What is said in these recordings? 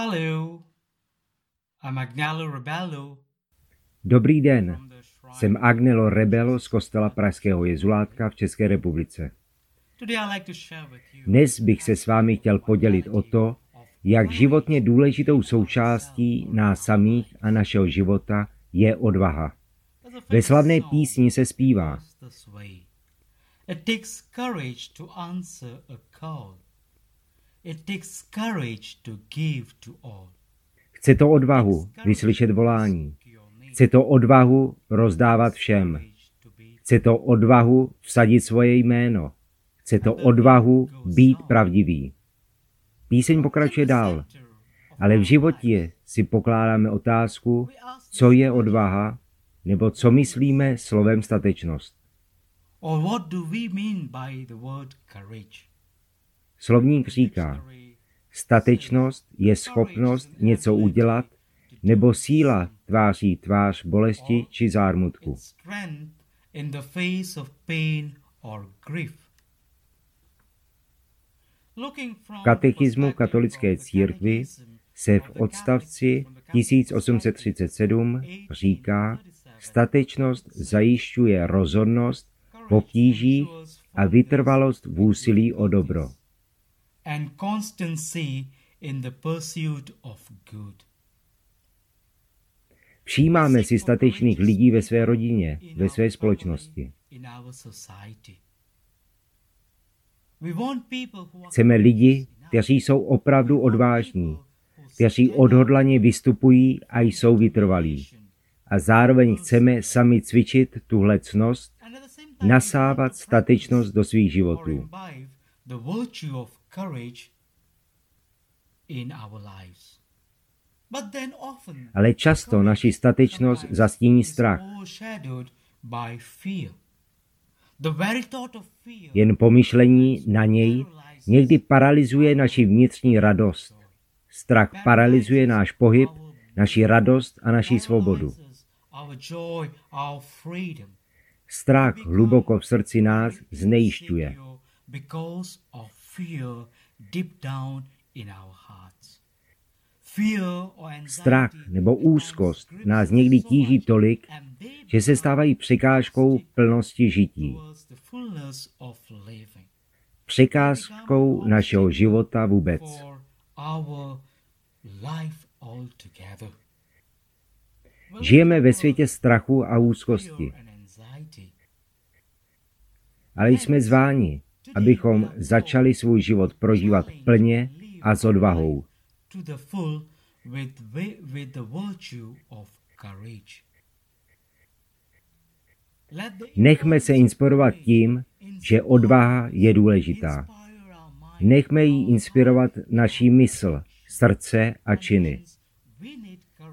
Hello, I'm Agnello Rebello. Dobrý den, jsem Agnelo Rebelo z kostela Pražského jezulátka v České republice. Dnes bych se s vámi chtěl podělit o to, jak životně důležitou součástí nás samých a našeho života je odvaha. Ve slavné písni se zpívá. It takes courage to answer a call. It takes courage to give to all. Chce to odvahu vyslyšet volání. Chce to odvahu rozdávat všem. Chce to odvahu vsadit svoje jméno. Chce to odvahu být pravdivý. Píseň pokračuje dál. Ale v životě si pokládáme otázku, co je odvaha, nebo co myslíme slovem statečnost. Slovník říká, statečnost je schopnost něco udělat nebo síla tváří tvář bolesti či zármutku. V katechismu katolické církvy se v odstavci 1837 říká, statečnost zajišťuje rozhodnost v obtížích a vytrvalost v úsilí o dobro. And constancy in the pursuit of good. Všímáme si statečných lidí ve své rodině, ve své společnosti. Chceme lidi, kteří jsou opravdu odvážní, kteří odhodlaně vystupují a jsou vytrvalí. A zároveň chceme sami cvičit tuhle cnost, nasávat statečnost do svých životů. Ale často naši statečnost zastíní strach. Jen pomyšlení na něj někdy paralyzuje naši vnitřní radost. Strach paralyzuje náš pohyb, naši radost a naši svobodu. Strach hluboko v srdci nás znejišťuje. Strach nebo úzkost nás někdy tíží tolik, že se stávají překážkou plnosti žití. Překážkou našeho života vůbec. Žijeme ve světě strachu a úzkosti. Ale jsme zváni, abychom začali svůj život prožívat plně a s odvahou. Nechme se inspirovat tím, že odvaha je důležitá. Nechme jí inspirovat naší mysl, srdce a činy.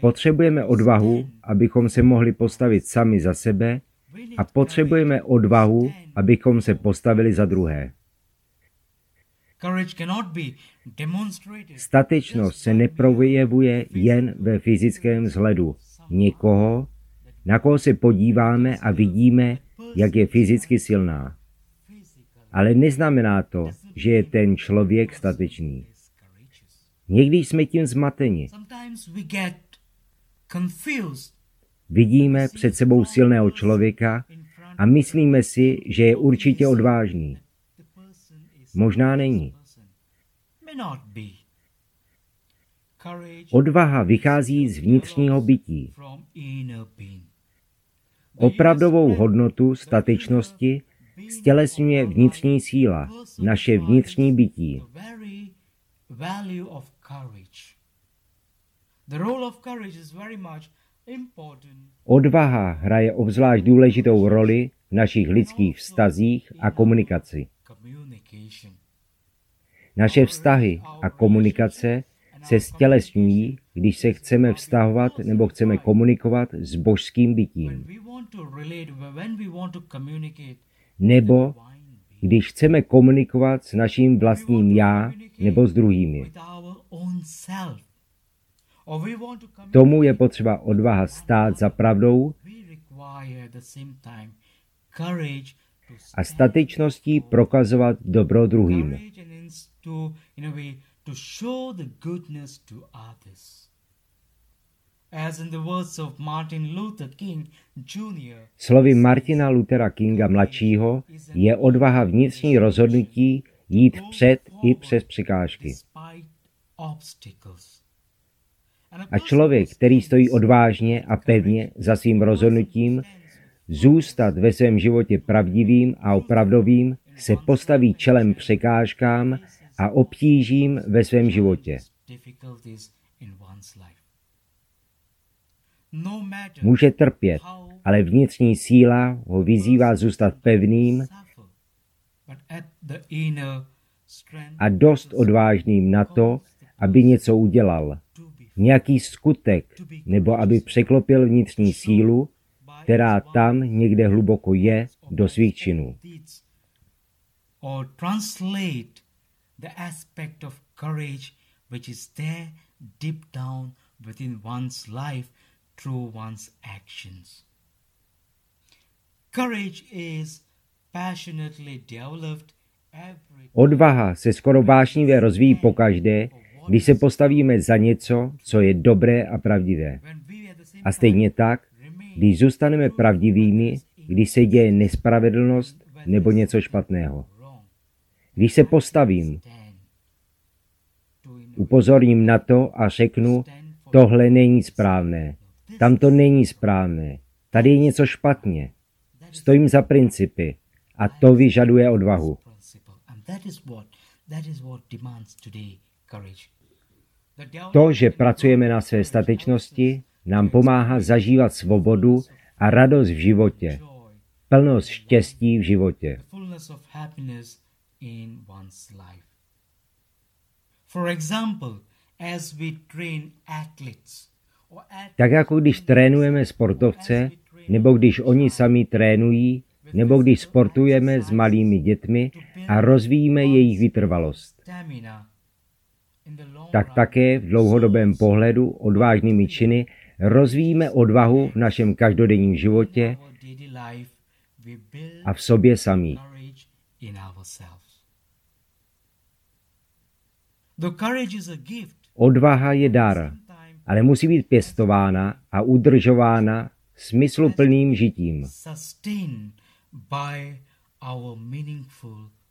Potřebujeme odvahu, abychom se mohli postavit sami za sebe a potřebujeme odvahu, abychom se postavili za druhé. Statečnost se neprojevuje jen ve fyzickém vzhledu někoho, na koho se podíváme a vidíme, jak je fyzicky silná. Ale neznamená to, že je ten člověk statečný. Někdy jsme tím zmateni. Vidíme před sebou silného člověka a myslíme si, že je určitě odvážný. Možná není. Odvaha vychází z vnitřního bytí. Opravdovou hodnotu statečnosti stělesňuje vnitřní síla, naše vnitřní bytí. Odvaha hraje obzvlášť důležitou roli v našich lidských vztazích a komunikaci. Naše vztahy a komunikace se stělesňují, když se chceme vztahovat nebo chceme komunikovat s božským bytím. Nebo když chceme komunikovat s naším vlastním já nebo s druhými. Tomu je potřeba odvaha stát za pravdou a statečností prokazovat dobro druhým. Slovy Martina Luthera Kinga mladšího je odvaha vnitřní rozhodnutí jít před i přes překážky. A člověk, který stojí odvážně a pevně za svým rozhodnutím, zůstat ve svém životě pravdivým a opravdovým, se postaví čelem překážkám a obtížím ve svém životě. Může trpět, ale vnitřní síla ho vyzývá zůstat pevným a dost odvážným na to, aby něco udělal, nějaký skutek, nebo aby překlopil vnitřní sílu, která tam někde hluboko je, do svých činů. courage is Odvaha se skoro vášnivě rozvíjí pokaždé, když se postavíme za něco, co je dobré a pravdivé. A stejně tak, když zůstaneme pravdivými, když se děje nespravedlnost nebo něco špatného. Když se postavím, upozorním na to a řeknu, tohle není správné, tam to není správné, tady je něco špatně. Stojím za principy a to vyžaduje odvahu. that is what demands today courage. To, že pracujeme na své statečnosti, nám pomáhá zažívat svobodu a radost v životě, plnost štěstí v životě. Tak jako když trénujeme sportovce, nebo když oni sami trénují, nebo když sportujeme s malými dětmi a rozvíjíme jejich vytrvalost. stamina in the long Tak také v dlouhodobém pohledu odvážnými činy rozvíjíme odvahu v našem každodenním životě a v sobě gift. Odvaha je dar, ale musí být pěstována a udržována smysluplným žitím.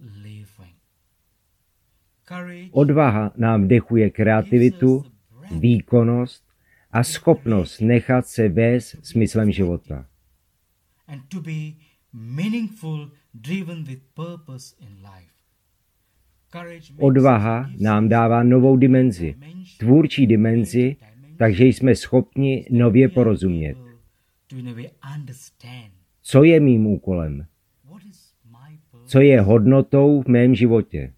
living. Odvaha nám dechuje kreativitu, výkonnost a schopnost nechat se vést smyslem života. Odvaha nám dává novou dimenzi, tvůrčí dimenzi, takže jsme schopni nově porozumět. Co je mým úkolem? Co je hodnotou v mém životě?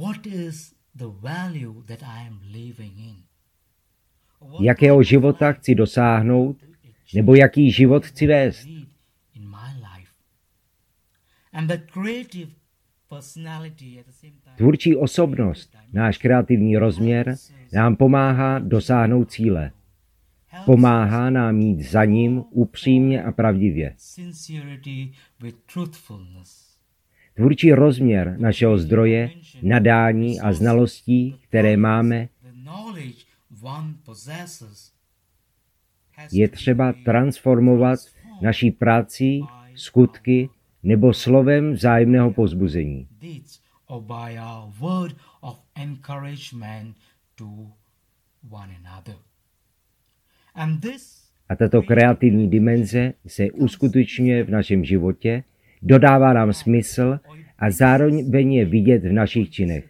What is the value that I am living in. Jakého života chci dosáhnout? Nebo jaký život chci vést? Tvůrčí osobnost, náš kreativní rozměr, nám pomáhá dosáhnout cíle. Pomáhá nám jít za ním upřímně a pravdivě. Tvůrčí rozměr našeho zdroje, nadání a znalostí, které máme, je třeba transformovat naší práci, skutky nebo slovem vzájemného pozbuzení. A tato kreativní dimenze se uskutečňuje v našem životě, dodává nám smysl a zároveň je vidět v našich činech.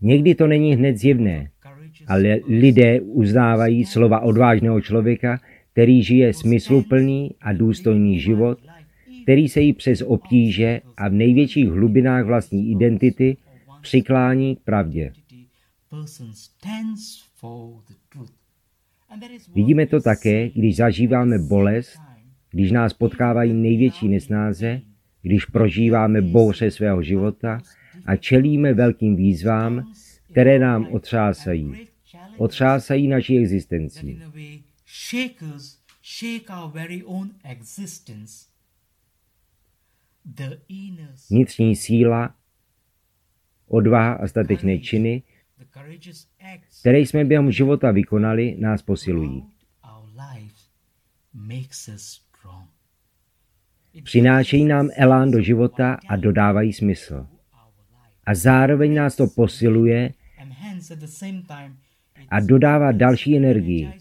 Někdy to není hned zjevné, ale lidé uznávají slova odvážného člověka, který žije smysluplný a důstojný život, který se jí přes obtíže a v největších hlubinách vlastní identity přiklání k pravdě. Vidíme to také, když zažíváme bolest, když nás potkávají největší nesnáze, když prožíváme bouře svého života a čelíme velkým výzvám, které nám otřásají. Otřásají naší inner Vnitřní síla, odvaha a statečné činy, které jsme během života vykonali, nás posilují. Přinášejí nám elán do života a dodávají smysl. A zároveň nás to posiluje a dodává další energii.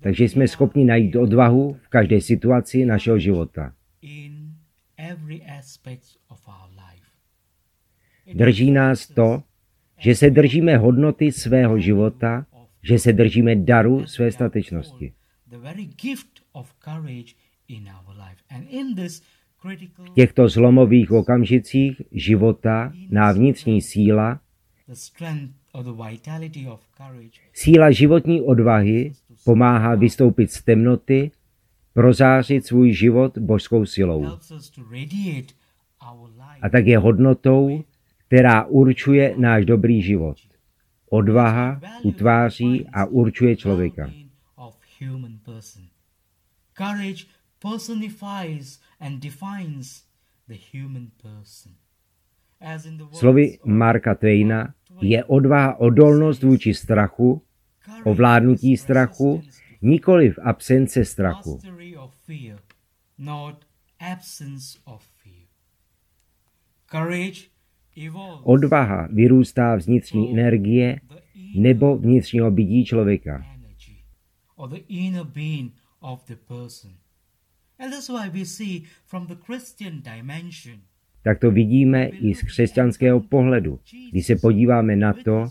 Takže jsme schopni najít odvahu v každé situaci našeho života. in every aspect of our life. It Drží nás to, že se držíme hodnoty svého života, že se držíme daru své statečnosti. V těchto zlomových okamžicích životaná vnitřní síla, síla životní odvahy pomáhá vystoupit z temnoty, prozářit svůj život božskou silou. A tak je hodnotou, která určuje náš dobrý život. Odvaha utváří a určuje člověka. Courage personifies and defines the human person. Slovy Marka Twaina je odvaha odolnost vůči strachu, ovládnutí strachu, nikoli v absence strachu. Courage Odvaha vyrůstá vnitřní energie nebo vnitřního bytí člověka. Tak to vidíme i z křesťanského pohledu, když se podíváme na to,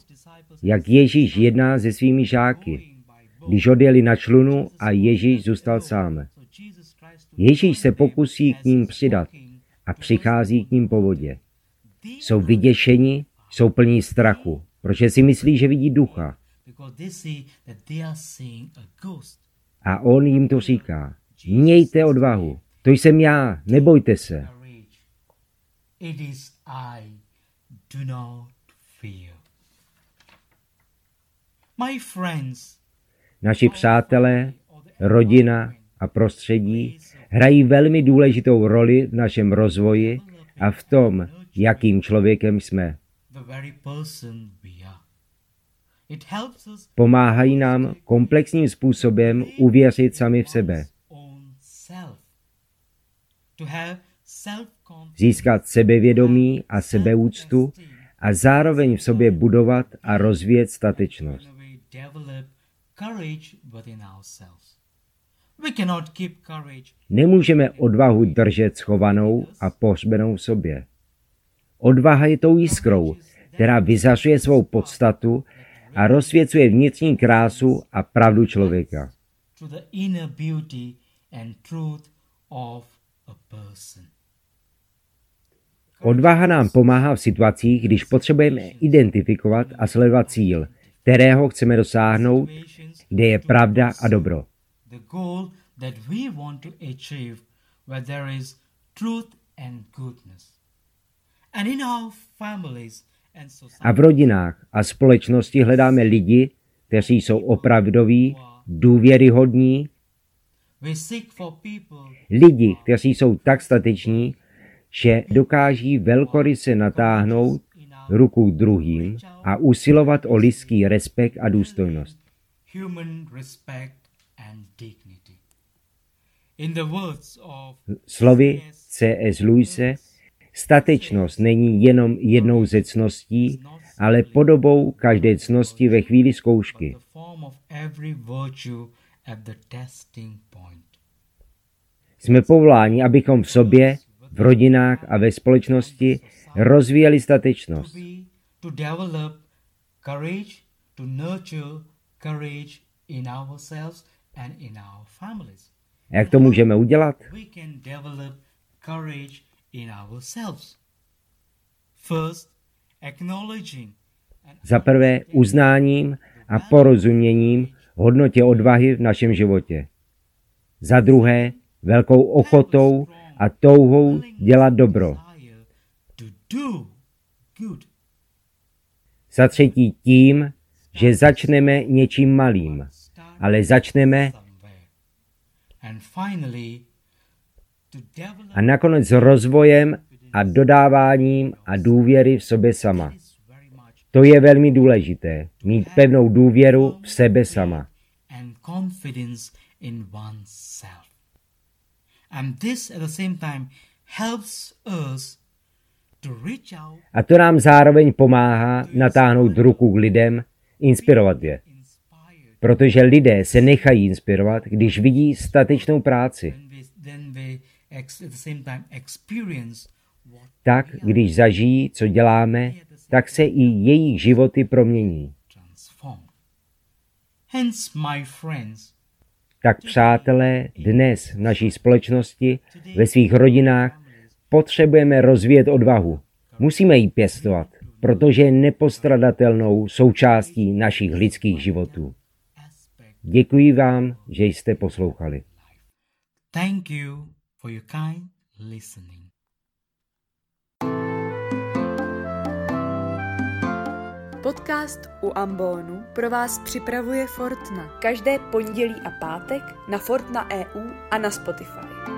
jak Ježíš jedná se svými žáky, když odjeli na člunu a Ježíš zůstal sám. Ježíš se pokusí k ním přidat a přichází k ním po vodě. Jsou vyděšeni, jsou plní strachu, protože si myslí, že vidí ducha. a on jim to říká. Mějte odvahu. To jsem já, nebojte se. Naši přátelé, rodina a prostředí hrají velmi důležitou roli v našem rozvoji a v tom, jakým člověkem jsme. Pomáhají nám komplexním způsobem uvěřit sami v sebe, získat sebevědomí a sebeúctu a zároveň v sobě budovat a rozvíjet statečnost. Nemůžeme odvahu držet schovanou a pohřbenou v sobě. Odvaha je tou jiskrou, která vyzařuje svou podstatu a rozsvěcuje vnitřní krásu a pravdu člověka. Odvaha nám pomáhá v situacích, když potřebujeme identifikovat a sledovat cíl, kterého chceme dosáhnout, kde je pravda a dobro. That we want to achieve where there is truth and goodness. And in our families and society, A v rodinách a společnosti hledáme lidi, kteří jsou opravdoví, důvěryhodní, lidi, kteří jsou tak stateční, že dokáží velkoryse natáhnout ruku druhým a usilovat o lidský respekt a důstojnost. Slovy C.S. Lewise, statečnost není jenom jednou ze cností, ale podobou každé cnosti ve chvíli zkoušky. Jsme povoláni, abychom v sobě, v rodinách a ve společnosti rozvíjeli statečnost. A jak to můžeme udělat? In ourselves. First, acknowledging Za prvé uznáním a porozuměním hodnotě odvahy v našem životě. Za druhé velkou ochotou a touhou dělat dobro. Za třetí tím, že začneme něčím malým. Ale začneme And finally, to develop a nakonec rozvojem a dodáváním a důvěry v sobě sama. To je velmi důležité, mít pevnou důvěru v sebe sama. A to nám zároveň pomáhá natáhnout ruku k lidem, inspirovat je. Protože lidé se nechají inspirovat, když vidí statečnou práci. Tak, když zažijí, co děláme, tak se i jejich životy promění. Tak přátelé, dnes v naší společnosti, ve svých rodinách, potřebujeme rozvíjet odvahu. Musíme ji pěstovat, protože je nepostradatelnou součástí našich lidských životů. Děkuji vám, že jste poslouchali. Thank you for your kind listening. Podcast u Ambonu pro vás připravuje Fortna. Každé pondělí a pátek na Fortna EU a na Spotify.